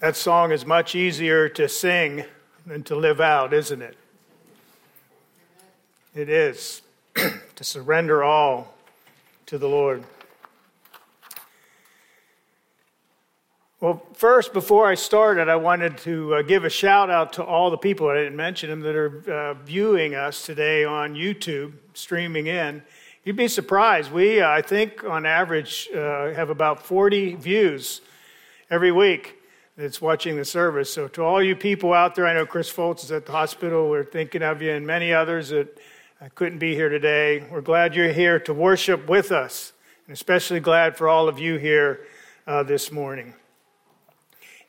That song is much easier to sing than to live out, isn't it? It is to surrender all to the Lord. Well, first, before I started, I wanted to uh, give a shout out to all the people, I didn't mention them, that are uh, viewing us today on YouTube, streaming in. You'd be surprised. We, uh, I think, on average, uh, have about 40 views every week that's watching the service. So, to all you people out there, I know Chris Foltz is at the hospital. We're thinking of you, and many others that couldn't be here today. We're glad you're here to worship with us, and especially glad for all of you here uh, this morning.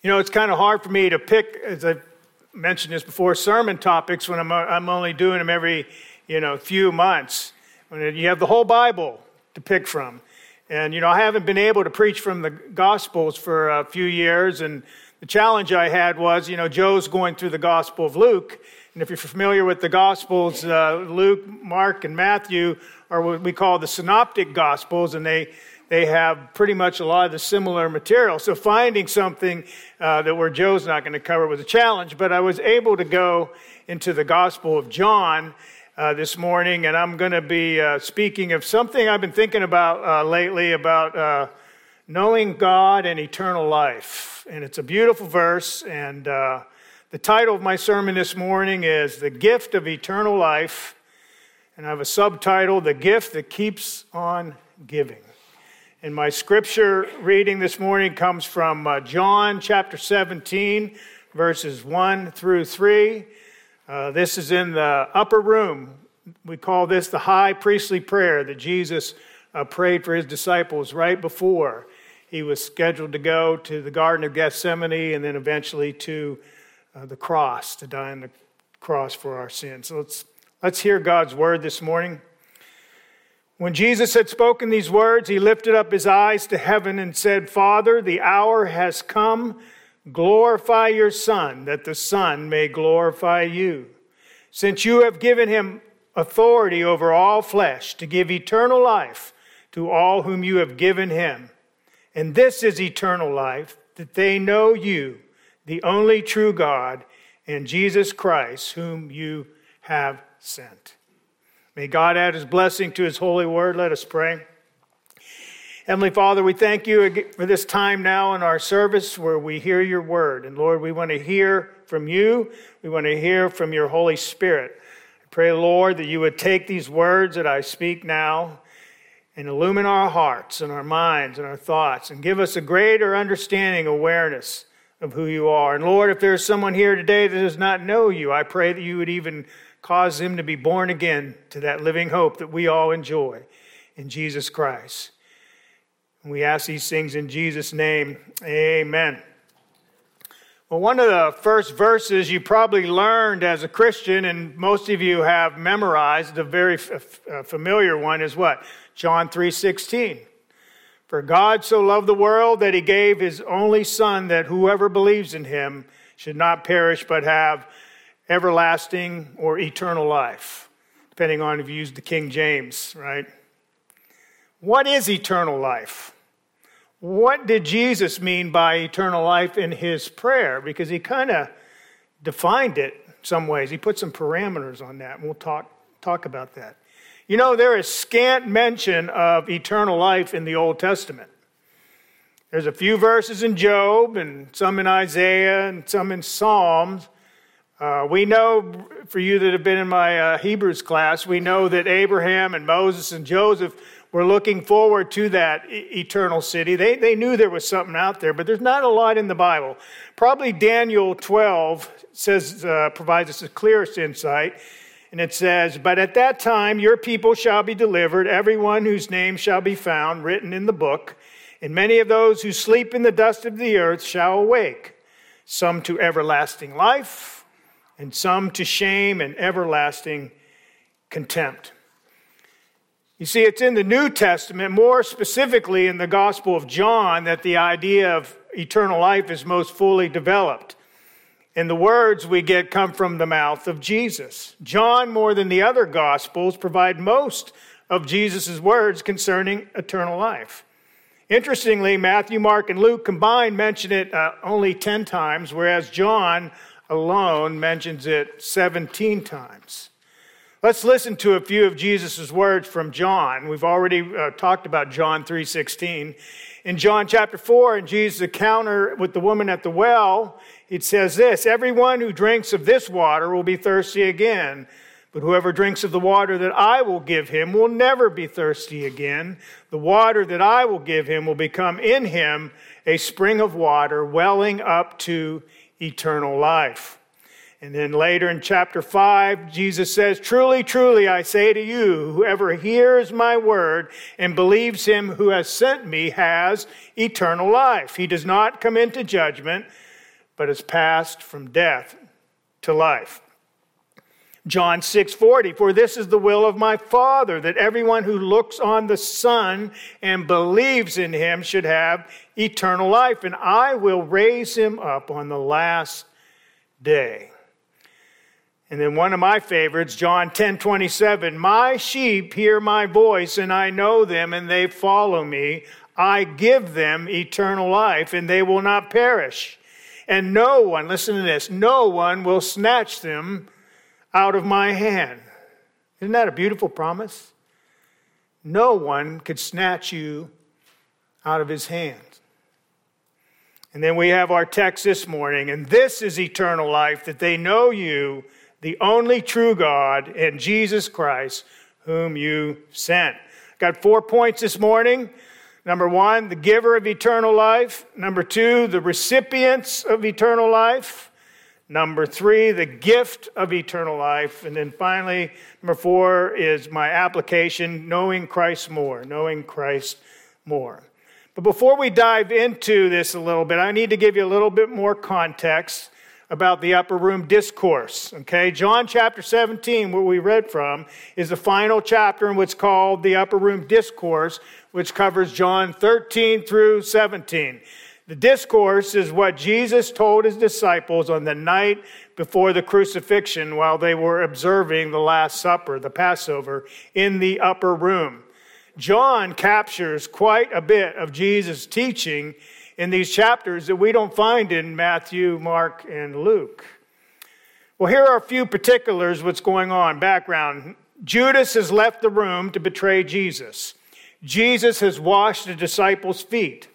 You know, it's kind of hard for me to pick, as I mentioned this before, sermon topics when I'm, I'm only doing them every, you know, few months. When you have the whole Bible to pick from. And, you know, I haven't been able to preach from the Gospels for a few years. And the challenge I had was, you know, Joe's going through the Gospel of Luke. And if you're familiar with the Gospels, uh, Luke, Mark, and Matthew are what we call the synoptic Gospels. And they, they have pretty much a lot of the similar material. So finding something uh, that where Joe's not going to cover was a challenge. But I was able to go into the Gospel of John uh, this morning, and I'm going to be uh, speaking of something I've been thinking about uh, lately about uh, knowing God and eternal life. And it's a beautiful verse, and uh, the title of my sermon this morning is The Gift of Eternal Life. And I have a subtitle, The Gift That Keeps on Giving. And my scripture reading this morning comes from uh, John chapter 17, verses 1 through 3. Uh, this is in the upper room. We call this the high priestly prayer that Jesus uh, prayed for his disciples right before he was scheduled to go to the Garden of Gethsemane and then eventually to uh, the cross, to die on the cross for our sins. So let's, let's hear God's word this morning. When Jesus had spoken these words, he lifted up his eyes to heaven and said, Father, the hour has come. Glorify your Son, that the Son may glorify you. Since you have given him authority over all flesh to give eternal life to all whom you have given him. And this is eternal life, that they know you, the only true God, and Jesus Christ, whom you have sent. May God add his blessing to his holy word. Let us pray. Heavenly Father, we thank you for this time now in our service where we hear your word. And Lord, we want to hear from you. We want to hear from your Holy Spirit. I pray, Lord, that you would take these words that I speak now and illumine our hearts and our minds and our thoughts and give us a greater understanding, awareness of who you are. And Lord, if there's someone here today that does not know you, I pray that you would even cause them to be born again to that living hope that we all enjoy in Jesus Christ. We ask these things in Jesus' name. Amen. Well, one of the first verses you probably learned as a Christian, and most of you have memorized, the very f- uh, familiar one is what? John 3:16. For God so loved the world that he gave his only son that whoever believes in him should not perish but have everlasting or eternal life, depending on if you use the King James, right? What is eternal life? What did Jesus mean by eternal life in his prayer? Because he kind of defined it some ways. He put some parameters on that, and we'll talk, talk about that. You know, there is scant mention of eternal life in the Old Testament. There's a few verses in Job, and some in Isaiah, and some in Psalms. Uh, we know, for you that have been in my uh, Hebrews class, we know that Abraham and Moses and Joseph were looking forward to that eternal city. They, they knew there was something out there, but there's not a lot in the Bible. Probably Daniel 12 says, uh, provides us the clearest insight. And it says, But at that time your people shall be delivered, everyone whose name shall be found written in the book. And many of those who sleep in the dust of the earth shall awake, some to everlasting life, and some to shame and everlasting contempt. You see, it's in the New Testament, more specifically in the Gospel of John, that the idea of eternal life is most fully developed. And the words we get come from the mouth of Jesus. John, more than the other Gospels, provide most of Jesus' words concerning eternal life. Interestingly, Matthew, Mark, and Luke combined mention it uh, only 10 times, whereas John alone mentions it 17 times. Let's listen to a few of Jesus' words from John. We've already uh, talked about John 3:16. In John chapter 4, in Jesus' encounter with the woman at the well, it says this, "Everyone who drinks of this water will be thirsty again, but whoever drinks of the water that I will give him will never be thirsty again. The water that I will give him will become in him a spring of water welling up to eternal life." And then later in chapter 5, Jesus says, Truly, truly, I say to you, whoever hears my word and believes him who has sent me has eternal life. He does not come into judgment, but is passed from death to life. John 6:40 For this is the will of my Father that everyone who looks on the Son and believes in him should have eternal life and I will raise him up on the last day. And then one of my favorites, John 10 27, my sheep hear my voice, and I know them, and they follow me. I give them eternal life, and they will not perish. And no one, listen to this, no one will snatch them out of my hand. Isn't that a beautiful promise? No one could snatch you out of his hand. And then we have our text this morning, and this is eternal life, that they know you the only true God, and Jesus Christ, whom you sent. Got four points this morning. Number one, the giver of eternal life. Number two, the recipients of eternal life. Number three, the gift of eternal life. And then finally, number four is my application, knowing Christ more, knowing Christ more. But before we dive into this a little bit, I need to give you a little bit more context about the upper room discourse. Okay, John chapter 17, where we read from, is the final chapter in what's called the upper room discourse, which covers John 13 through 17. The discourse is what Jesus told his disciples on the night before the crucifixion while they were observing the Last Supper, the Passover, in the upper room. John captures quite a bit of Jesus' teaching in these chapters that we don't find in Matthew, Mark, and Luke. Well, here are a few particulars what's going on. Background Judas has left the room to betray Jesus. Jesus has washed the disciples' feet.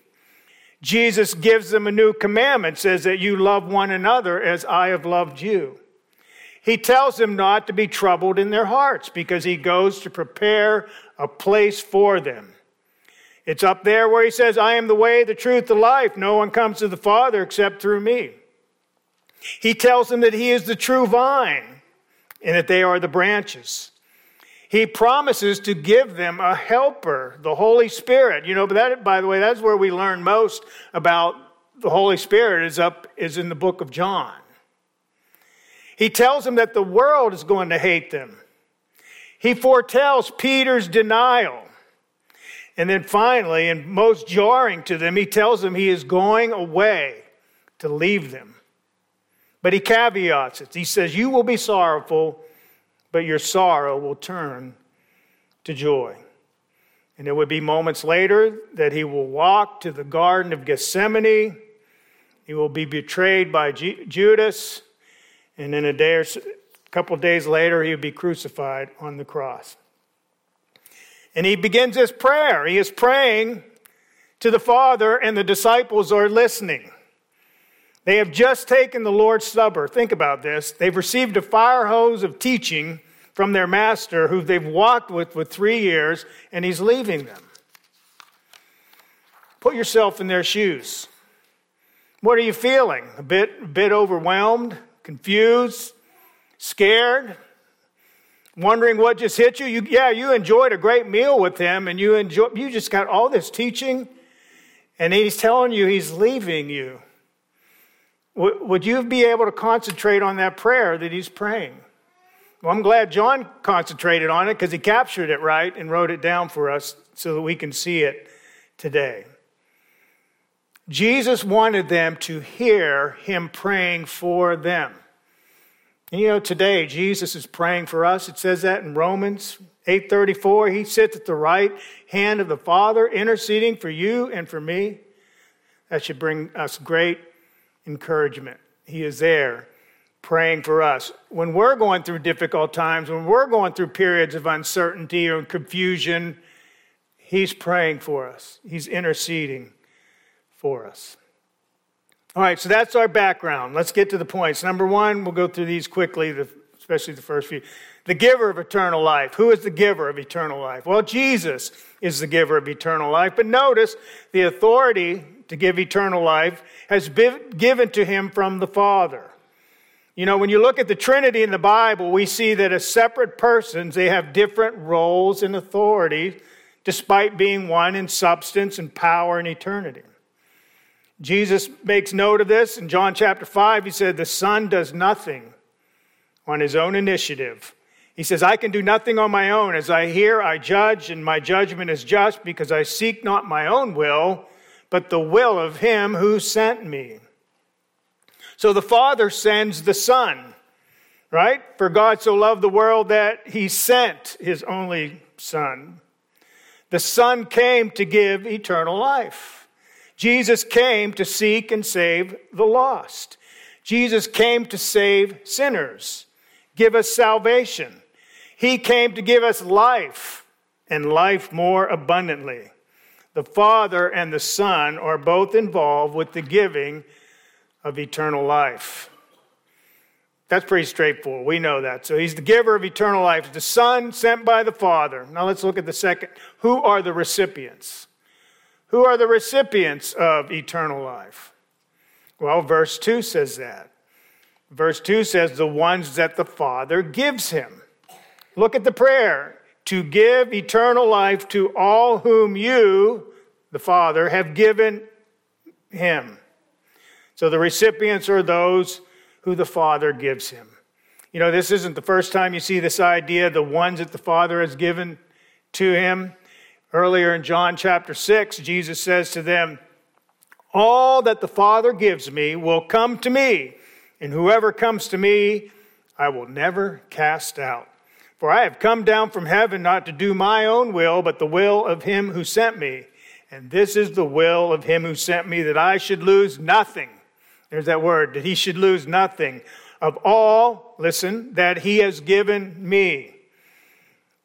Jesus gives them a new commandment, says that you love one another as I have loved you. He tells them not to be troubled in their hearts because he goes to prepare a place for them. It's up there where he says, I am the way, the truth, the life. No one comes to the Father except through me. He tells them that he is the true vine and that they are the branches. He promises to give them a helper, the Holy Spirit. You know, but that, by the way, that's where we learn most about the Holy Spirit is up, is in the book of John. He tells them that the world is going to hate them. He foretells Peter's denial. And then finally, and most jarring to them, he tells them he is going away to leave them. But he caveats it. He says, You will be sorrowful, but your sorrow will turn to joy. And there would be moments later that he will walk to the Garden of Gethsemane. He will be betrayed by G- Judas. And then a day or a couple days later, he would be crucified on the cross. And he begins his prayer. He is praying to the Father, and the disciples are listening. They have just taken the Lord's Supper. Think about this. They've received a fire hose of teaching from their master, who they've walked with for three years, and he's leaving them. Put yourself in their shoes. What are you feeling? A bit, a bit overwhelmed, confused, scared? Wondering what just hit you. you. Yeah, you enjoyed a great meal with him and you enjoy, you just got all this teaching and he's telling you he's leaving you. would you be able to concentrate on that prayer that he's praying? Well, I'm glad John concentrated on it because he captured it right and wrote it down for us so that we can see it today. Jesus wanted them to hear him praying for them. And you know, today Jesus is praying for us. It says that in Romans 8:34. He sits at the right hand of the Father, interceding for you and for me. That should bring us great encouragement. He is there praying for us. When we're going through difficult times, when we're going through periods of uncertainty or confusion, He's praying for us. He's interceding for us. All right, so that's our background. Let's get to the points. Number one, we'll go through these quickly, especially the first few. The giver of eternal life. Who is the giver of eternal life? Well, Jesus is the giver of eternal life. But notice the authority to give eternal life has been given to him from the Father. You know, when you look at the Trinity in the Bible, we see that as separate persons, they have different roles and authority, despite being one in substance and power and eternity. Jesus makes note of this in John chapter 5. He said, The Son does nothing on his own initiative. He says, I can do nothing on my own. As I hear, I judge, and my judgment is just because I seek not my own will, but the will of him who sent me. So the Father sends the Son, right? For God so loved the world that he sent his only Son. The Son came to give eternal life. Jesus came to seek and save the lost. Jesus came to save sinners, give us salvation. He came to give us life and life more abundantly. The Father and the Son are both involved with the giving of eternal life. That's pretty straightforward. We know that. So he's the giver of eternal life. The Son sent by the Father. Now let's look at the second. Who are the recipients? Who are the recipients of eternal life? Well, verse 2 says that. Verse 2 says, the ones that the Father gives him. Look at the prayer to give eternal life to all whom you, the Father, have given him. So the recipients are those who the Father gives him. You know, this isn't the first time you see this idea, the ones that the Father has given to him. Earlier in John chapter 6, Jesus says to them, All that the Father gives me will come to me, and whoever comes to me, I will never cast out. For I have come down from heaven not to do my own will, but the will of him who sent me. And this is the will of him who sent me, that I should lose nothing. There's that word, that he should lose nothing of all, listen, that he has given me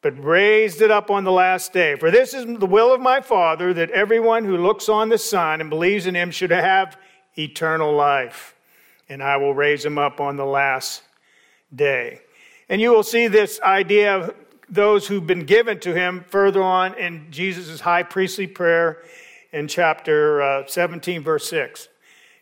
but raised it up on the last day. For this is the will of my Father, that everyone who looks on the Son and believes in him should have eternal life, and I will raise him up on the last day. And you will see this idea of those who've been given to him further on in Jesus' high priestly prayer in chapter uh, 17, verse 6.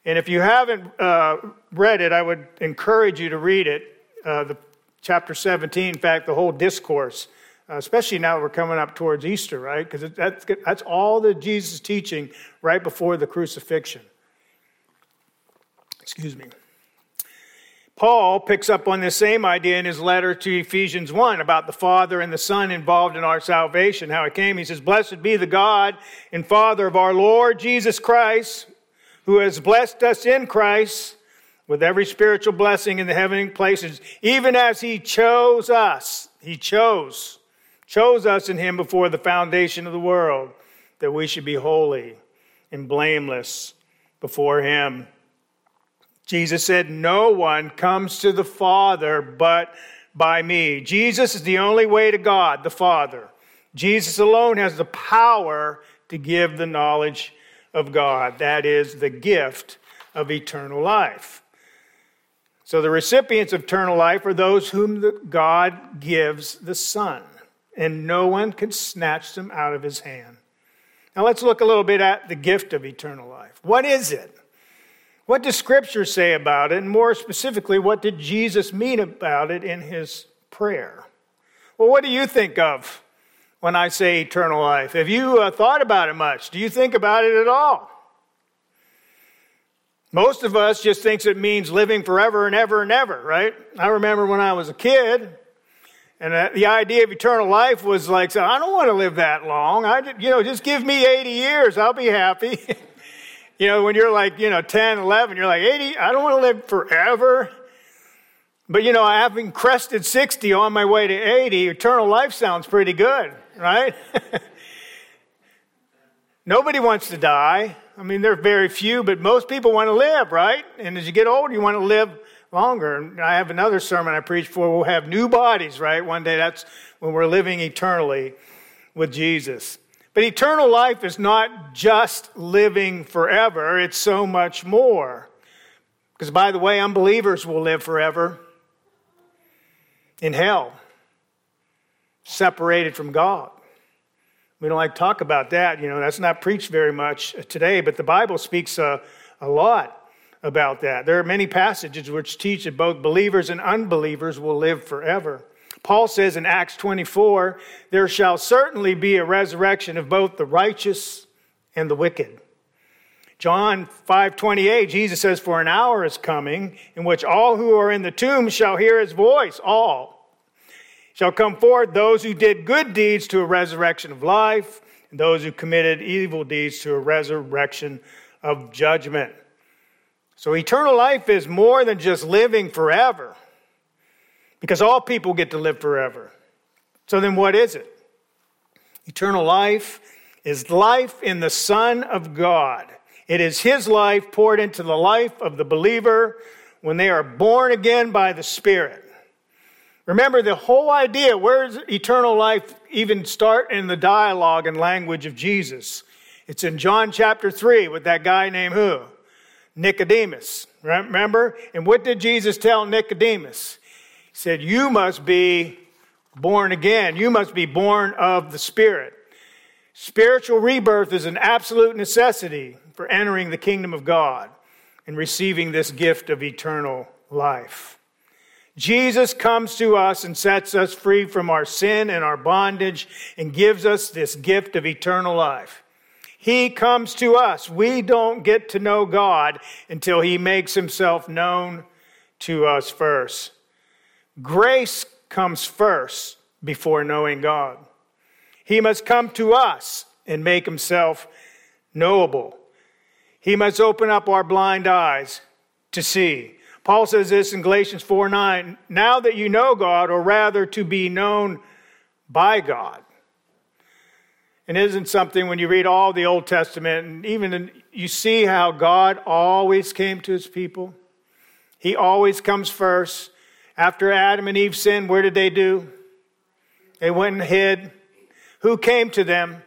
And if you haven't uh, read it, I would encourage you to read it, uh, the chapter 17, in fact, the whole discourse uh, especially now we're coming up towards Easter, right? Because that's, that's all the Jesus teaching right before the crucifixion. Excuse me. Paul picks up on this same idea in his letter to Ephesians 1 about the Father and the Son involved in our salvation, how it came. He says, Blessed be the God and Father of our Lord Jesus Christ, who has blessed us in Christ with every spiritual blessing in the heavenly places, even as he chose us. He chose chose us in him before the foundation of the world, that we should be holy and blameless before him. Jesus said, No one comes to the Father but by me. Jesus is the only way to God, the Father. Jesus alone has the power to give the knowledge of God. That is the gift of eternal life. So the recipients of eternal life are those whom God gives the Son and no one can snatch them out of his hand. Now let's look a little bit at the gift of eternal life. What is it? What does Scripture say about it? And more specifically, what did Jesus mean about it in his prayer? Well, what do you think of when I say eternal life? Have you uh, thought about it much? Do you think about it at all? Most of us just thinks it means living forever and ever and ever, right? I remember when I was a kid, and the idea of eternal life was like, so I don't want to live that long. I, you know, just give me 80 years. I'll be happy. you know, when you're like, you know, 10, 11, you're like, 80, I don't want to live forever. But you know, having crested 60 on my way to 80, eternal life sounds pretty good, right? Nobody wants to die. I mean, there are very few, but most people want to live, right? And as you get older, you want to live longer. And I have another sermon I preach for. We'll have new bodies, right? One day that's when we're living eternally with Jesus. But eternal life is not just living forever, it's so much more. Because, by the way, unbelievers will live forever in hell, separated from God. We don't like to talk about that. You know, that's not preached very much today, but the Bible speaks a, a lot about that. There are many passages which teach that both believers and unbelievers will live forever. Paul says in Acts 24, there shall certainly be a resurrection of both the righteous and the wicked. John 5:28 Jesus says for an hour is coming in which all who are in the tomb shall hear his voice all shall come forth those who did good deeds to a resurrection of life and those who committed evil deeds to a resurrection of judgment. So eternal life is more than just living forever because all people get to live forever. So then, what is it? Eternal life is life in the Son of God. It is His life poured into the life of the believer when they are born again by the Spirit. Remember, the whole idea where does eternal life even start in the dialogue and language of Jesus? It's in John chapter 3 with that guy named who? Nicodemus. Remember? And what did Jesus tell Nicodemus? He said, You must be born again. You must be born of the Spirit. Spiritual rebirth is an absolute necessity for entering the kingdom of God and receiving this gift of eternal life. Jesus comes to us and sets us free from our sin and our bondage and gives us this gift of eternal life. He comes to us. We don't get to know God until He makes Himself known to us first. Grace comes first before knowing God. He must come to us and make himself knowable. He must open up our blind eyes to see. Paul says this in Galatians 4 9. Now that you know God, or rather to be known by God. And isn't something when you read all the Old Testament, and even in, you see how God always came to his people? He always comes first. After Adam and Eve sinned, where did they do? They went and hid. Who came to them?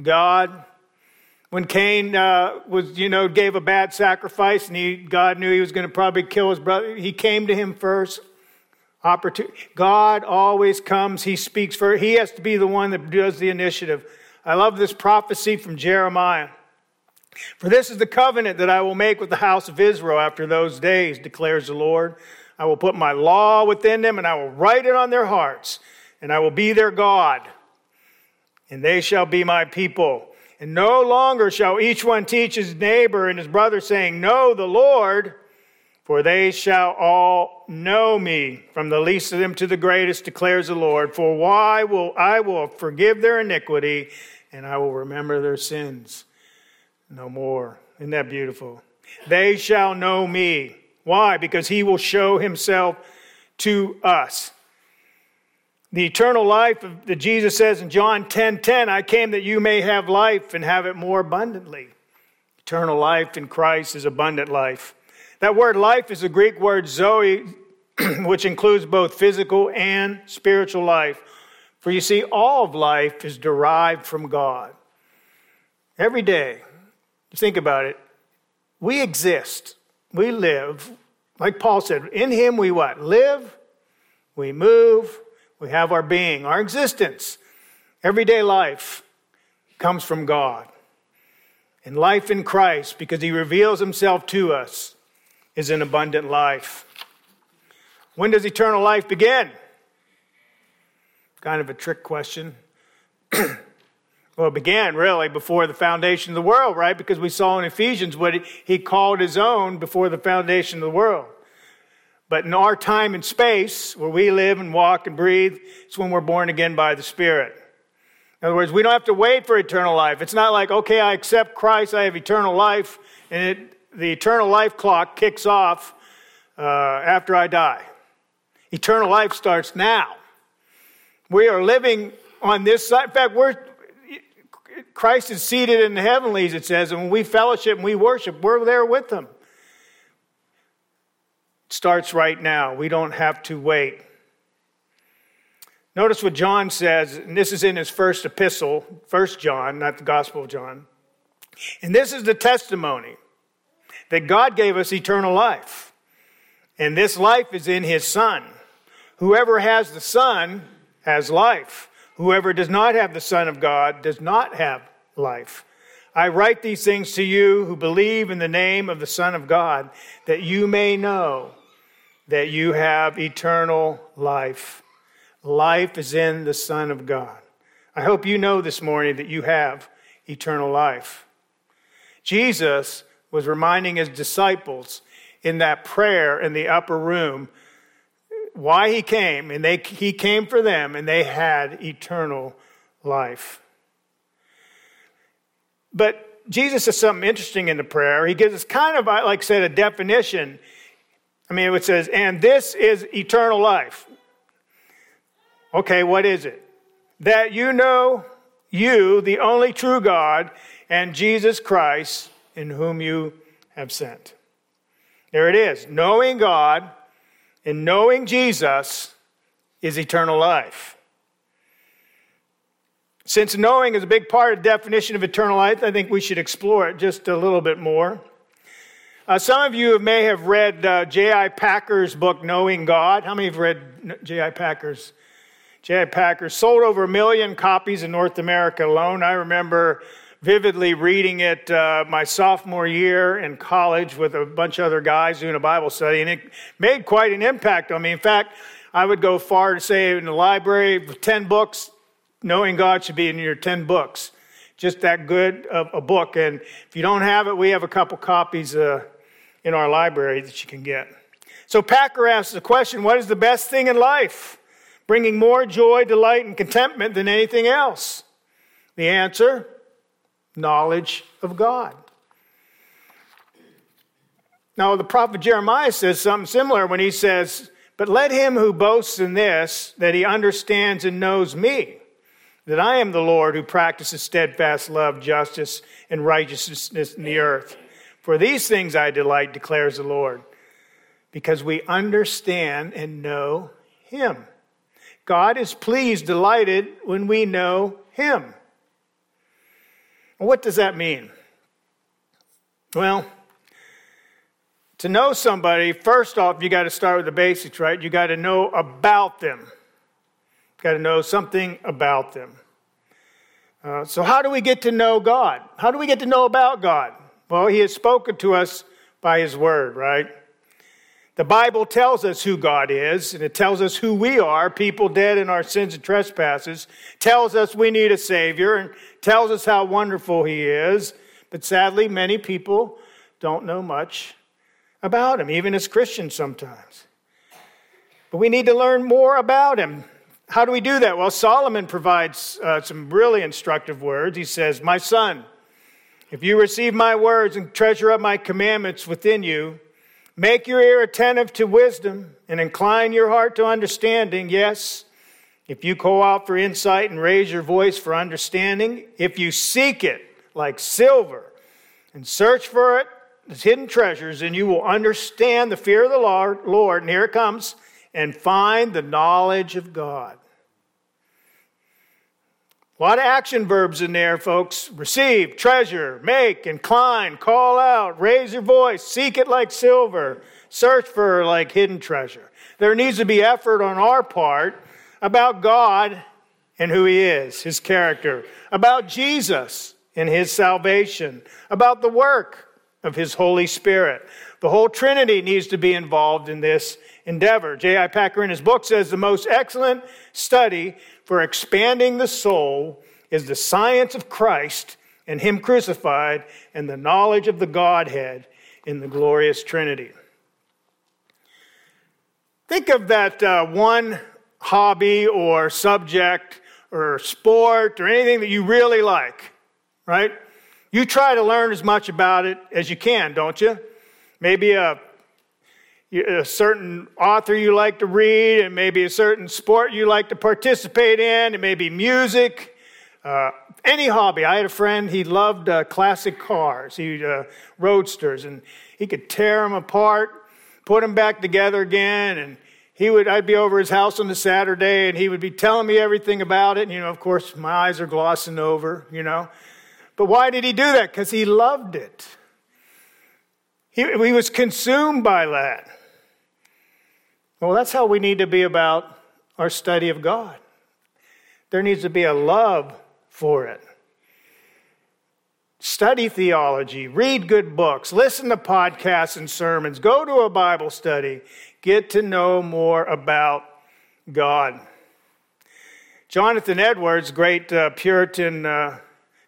God. When Cain uh, was, you know, gave a bad sacrifice, and he, God knew he was going to probably kill his brother, he came to him first. Opportunity. God always comes. He speaks for. He has to be the one that does the initiative. I love this prophecy from Jeremiah. For this is the covenant that I will make with the house of Israel after those days, declares the Lord. I will put my law within them, and I will write it on their hearts, and I will be their God, and they shall be my people. And no longer shall each one teach his neighbor and his brother, saying, Know the Lord, for they shall all know me, from the least of them to the greatest, declares the Lord. For why will I will forgive their iniquity, and I will remember their sins no more. Isn't that beautiful? They shall know me why? Because he will show himself to us. The eternal life that Jesus says in John 10 10, I came that you may have life and have it more abundantly. Eternal life in Christ is abundant life. That word life is a Greek word zoe, which includes both physical and spiritual life. For you see, all of life is derived from God. Every day, think about it, we exist we live, like Paul said, in him we what? Live, we move, we have our being, our existence. Everyday life comes from God. And life in Christ, because he reveals himself to us, is an abundant life. When does eternal life begin? Kind of a trick question. Well, it began really before the foundation of the world, right? Because we saw in Ephesians what he called his own before the foundation of the world. But in our time and space, where we live and walk and breathe, it's when we're born again by the Spirit. In other words, we don't have to wait for eternal life. It's not like, okay, I accept Christ, I have eternal life, and it, the eternal life clock kicks off uh, after I die. Eternal life starts now. We are living on this side. In fact, we're Christ is seated in the heavenlies, it says, and when we fellowship and we worship, we're there with him. It starts right now. We don't have to wait. Notice what John says, and this is in his first epistle, First John, not the Gospel of John. And this is the testimony that God gave us eternal life. And this life is in his Son. Whoever has the Son has life. Whoever does not have the Son of God does not have life. I write these things to you who believe in the name of the Son of God, that you may know that you have eternal life. Life is in the Son of God. I hope you know this morning that you have eternal life. Jesus was reminding his disciples in that prayer in the upper room why he came, and they, he came for them, and they had eternal life. But Jesus says something interesting in the prayer. He gives us kind of, like I said, a definition. I mean, it says, and this is eternal life. Okay, what is it? That you know you, the only true God, and Jesus Christ, in whom you have sent. There it is. Knowing God and knowing Jesus is eternal life. Since knowing is a big part of the definition of eternal life, I think we should explore it just a little bit more. Uh, some of you may have read uh, J.I. Packer's book, Knowing God. How many have read J.I. Packer's? J.I. Packer sold over a million copies in North America alone. I remember vividly reading it uh, my sophomore year in college with a bunch of other guys doing a Bible study, and it made quite an impact on me. In fact, I would go far to say in the library 10 books, Knowing God should be in your 10 books. Just that good of a book. And if you don't have it, we have a couple copies uh, in our library that you can get. So Packer asks the question what is the best thing in life? Bringing more joy, delight, and contentment than anything else? The answer knowledge of God. Now, the prophet Jeremiah says something similar when he says, But let him who boasts in this, that he understands and knows me that I am the Lord who practices steadfast love, justice, and righteousness in the earth. For these things I delight, declares the Lord, because we understand and know Him. God is pleased, delighted when we know Him. What does that mean? Well, to know somebody, first off, you got to start with the basics, right? You got to know about them. Got to know something about them. Uh, so, how do we get to know God? How do we get to know about God? Well, He has spoken to us by His Word, right? The Bible tells us who God is, and it tells us who we are, people dead in our sins and trespasses, tells us we need a Savior, and tells us how wonderful He is. But sadly, many people don't know much about Him, even as Christians sometimes. But we need to learn more about Him. How do we do that? Well, Solomon provides uh, some really instructive words. He says, My son, if you receive my words and treasure up my commandments within you, make your ear attentive to wisdom and incline your heart to understanding. Yes, if you call out for insight and raise your voice for understanding, if you seek it like silver and search for it as hidden treasures, then you will understand the fear of the Lord. And here it comes and find the knowledge of God. A lot of action verbs in there, folks. Receive, treasure, make, incline, call out, raise your voice, seek it like silver, search for like hidden treasure. There needs to be effort on our part about God and who He is, His character, about Jesus and His salvation, about the work of His Holy Spirit. The whole Trinity needs to be involved in this endeavor. J.I. Packer in his book says the most excellent study for expanding the soul is the science of Christ and Him crucified and the knowledge of the Godhead in the glorious Trinity. Think of that uh, one hobby or subject or sport or anything that you really like, right? You try to learn as much about it as you can, don't you? Maybe a a certain author you like to read, and maybe a certain sport you like to participate in, it may be music, uh, any hobby. I had a friend, he loved uh, classic cars, he uh, roadsters, and he could tear them apart, put them back together again, and he would I'd be over his house on a Saturday and he would be telling me everything about it. And, you know, of course, my eyes are glossing over, you know. But why did he do that? Because he loved it. He, he was consumed by that. Well, that's how we need to be about our study of God. There needs to be a love for it. Study theology, read good books, listen to podcasts and sermons, go to a Bible study, get to know more about God. Jonathan Edwards, great uh, Puritan uh,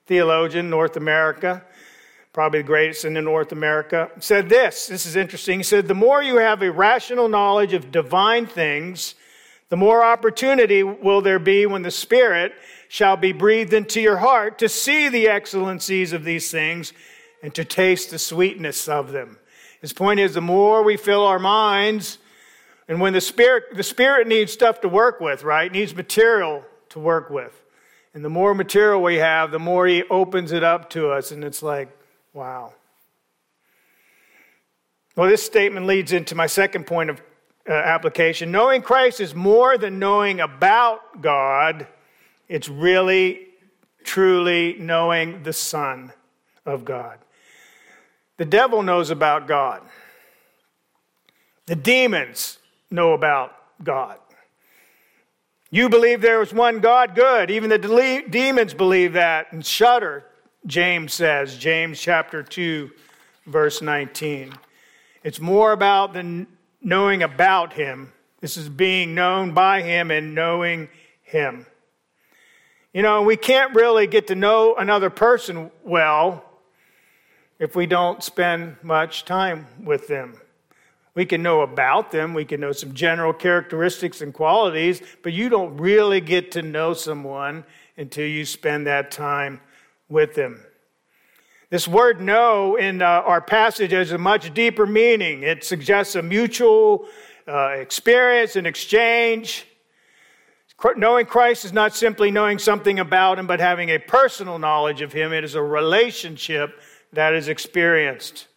theologian, North America, probably the greatest in North America, said this. This is interesting. He said, The more you have a rational knowledge of divine things, the more opportunity will there be when the Spirit shall be breathed into your heart to see the excellencies of these things and to taste the sweetness of them. His point is the more we fill our minds, and when the Spirit, the Spirit needs stuff to work with, right? It needs material to work with. And the more material we have, the more He opens it up to us, and it's like, Wow. Well, this statement leads into my second point of uh, application. Knowing Christ is more than knowing about God, it's really, truly knowing the Son of God. The devil knows about God, the demons know about God. You believe there is one God, good. Even the de- demons believe that and shudder James says, James chapter 2, verse 19. It's more about the knowing about him. This is being known by him and knowing him. You know, we can't really get to know another person well if we don't spend much time with them. We can know about them, we can know some general characteristics and qualities, but you don't really get to know someone until you spend that time with them. This word know in uh, our passage has a much deeper meaning. It suggests a mutual uh, experience and exchange. Knowing Christ is not simply knowing something about him, but having a personal knowledge of him. It is a relationship that is experienced.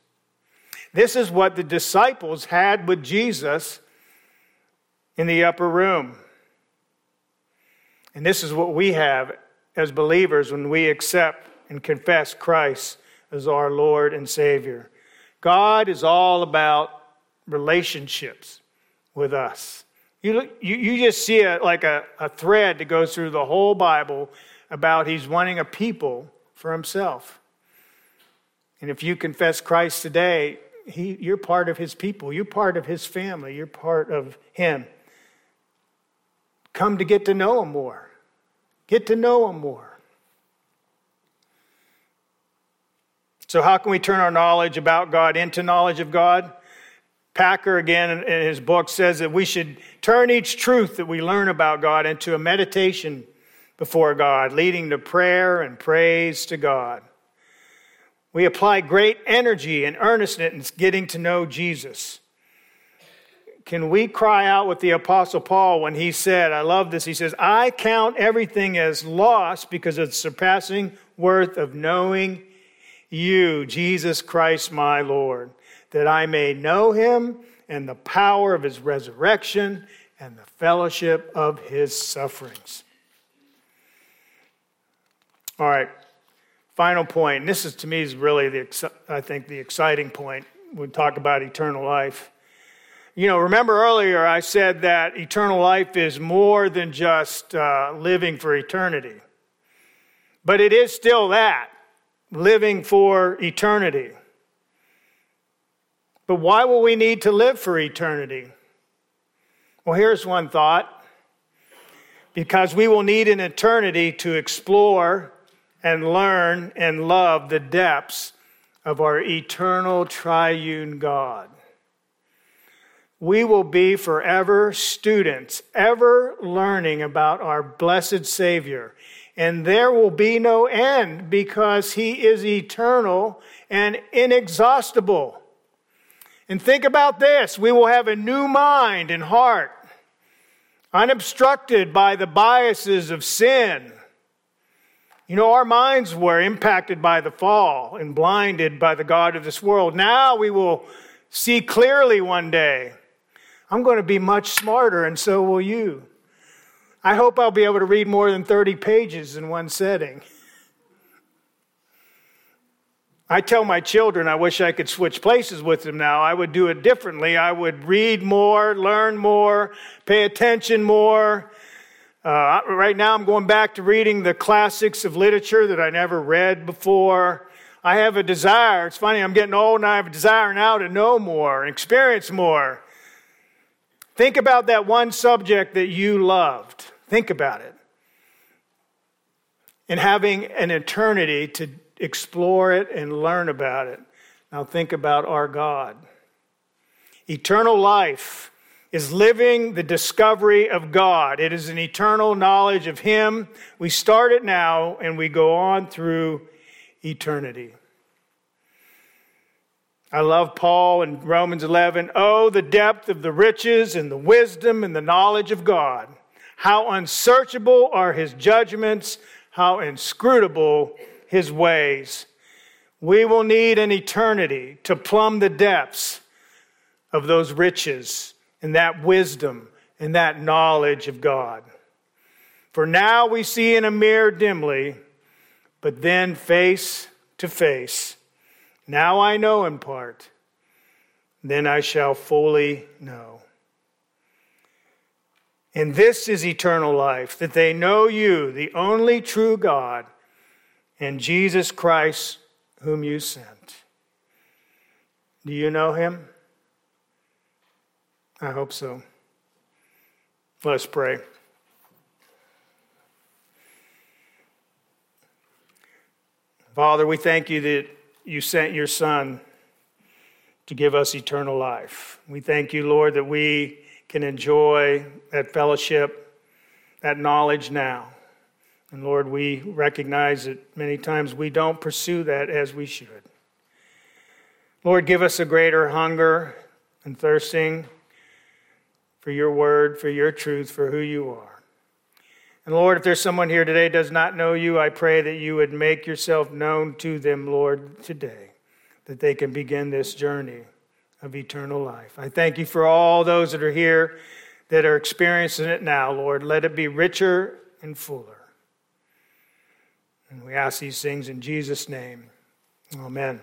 This is what the disciples had with Jesus in the upper room. And this is what we have as believers when we accept and confess Christ as our Lord and Savior. God is all about relationships with us. You, you, you just see a, like a, a thread that goes through the whole Bible about He's wanting a people for Himself. And if you confess Christ today, he, you're part of His people, you're part of His family, you're part of Him. Come to get to know Him more. Get to know Him more. So, how can we turn our knowledge about God into knowledge of God? Packer, again, in his book, says that we should turn each truth that we learn about God into a meditation before God, leading to prayer and praise to God. We apply great energy and earnestness in getting to know Jesus. Can we cry out with the Apostle Paul when he said, I love this, he says, I count everything as loss because of the surpassing worth of knowing you, Jesus Christ my Lord, that I may know him and the power of his resurrection and the fellowship of his sufferings. All right, final point. And this is to me is really the I think the exciting point we talk about eternal life. You know, remember earlier I said that eternal life is more than just uh, living for eternity, but it is still that living for eternity. But why will we need to live for eternity? Well, here's one thought because we will need an eternity to explore and learn and love the depths of our eternal triune God. We will be forever students, ever learning about our blessed Savior and there will be no end because he is eternal and inexhaustible. And think about this we will have a new mind and heart, unobstructed by the biases of sin. You know, our minds were impacted by the fall and blinded by the God of this world. Now we will see clearly one day. I'm going to be much smarter, and so will you. I hope I'll be able to read more than 30 pages in one setting. I tell my children I wish I could switch places with them now. I would do it differently. I would read more, learn more, pay attention more. Uh, right now, I'm going back to reading the classics of literature that I never read before. I have a desire. It's funny, I'm getting old and I have a desire now to know more experience more. Think about that one subject that you loved. Think about it. And having an eternity to explore it and learn about it. Now think about our God. Eternal life is living the discovery of God. It is an eternal knowledge of Him. We start it now and we go on through eternity. I love Paul in Romans 11. Oh, the depth of the riches and the wisdom and the knowledge of God. How unsearchable are his judgments, how inscrutable his ways. We will need an eternity to plumb the depths of those riches and that wisdom and that knowledge of God. For now we see in a mirror dimly, but then face to face. Now I know in part, then I shall fully know. And this is eternal life, that they know you, the only true God and Jesus Christ, whom you sent. Do you know him? I hope so. Let's pray. Father, we thank you that you sent your Son to give us eternal life. We thank you, Lord, that we can enjoy that fellowship, that knowledge now. And Lord, we recognize that many times we don't pursue that as we should. Lord, give us a greater hunger and thirsting for your word, for your truth, for who you are. And Lord, if there's someone here today does not know you, I pray that you would make yourself known to them, Lord, today, that they can begin this journey of eternal life. I thank you for all those that are here that are experiencing it now, Lord. Let it be richer and fuller. And we ask these things in Jesus' name. Amen.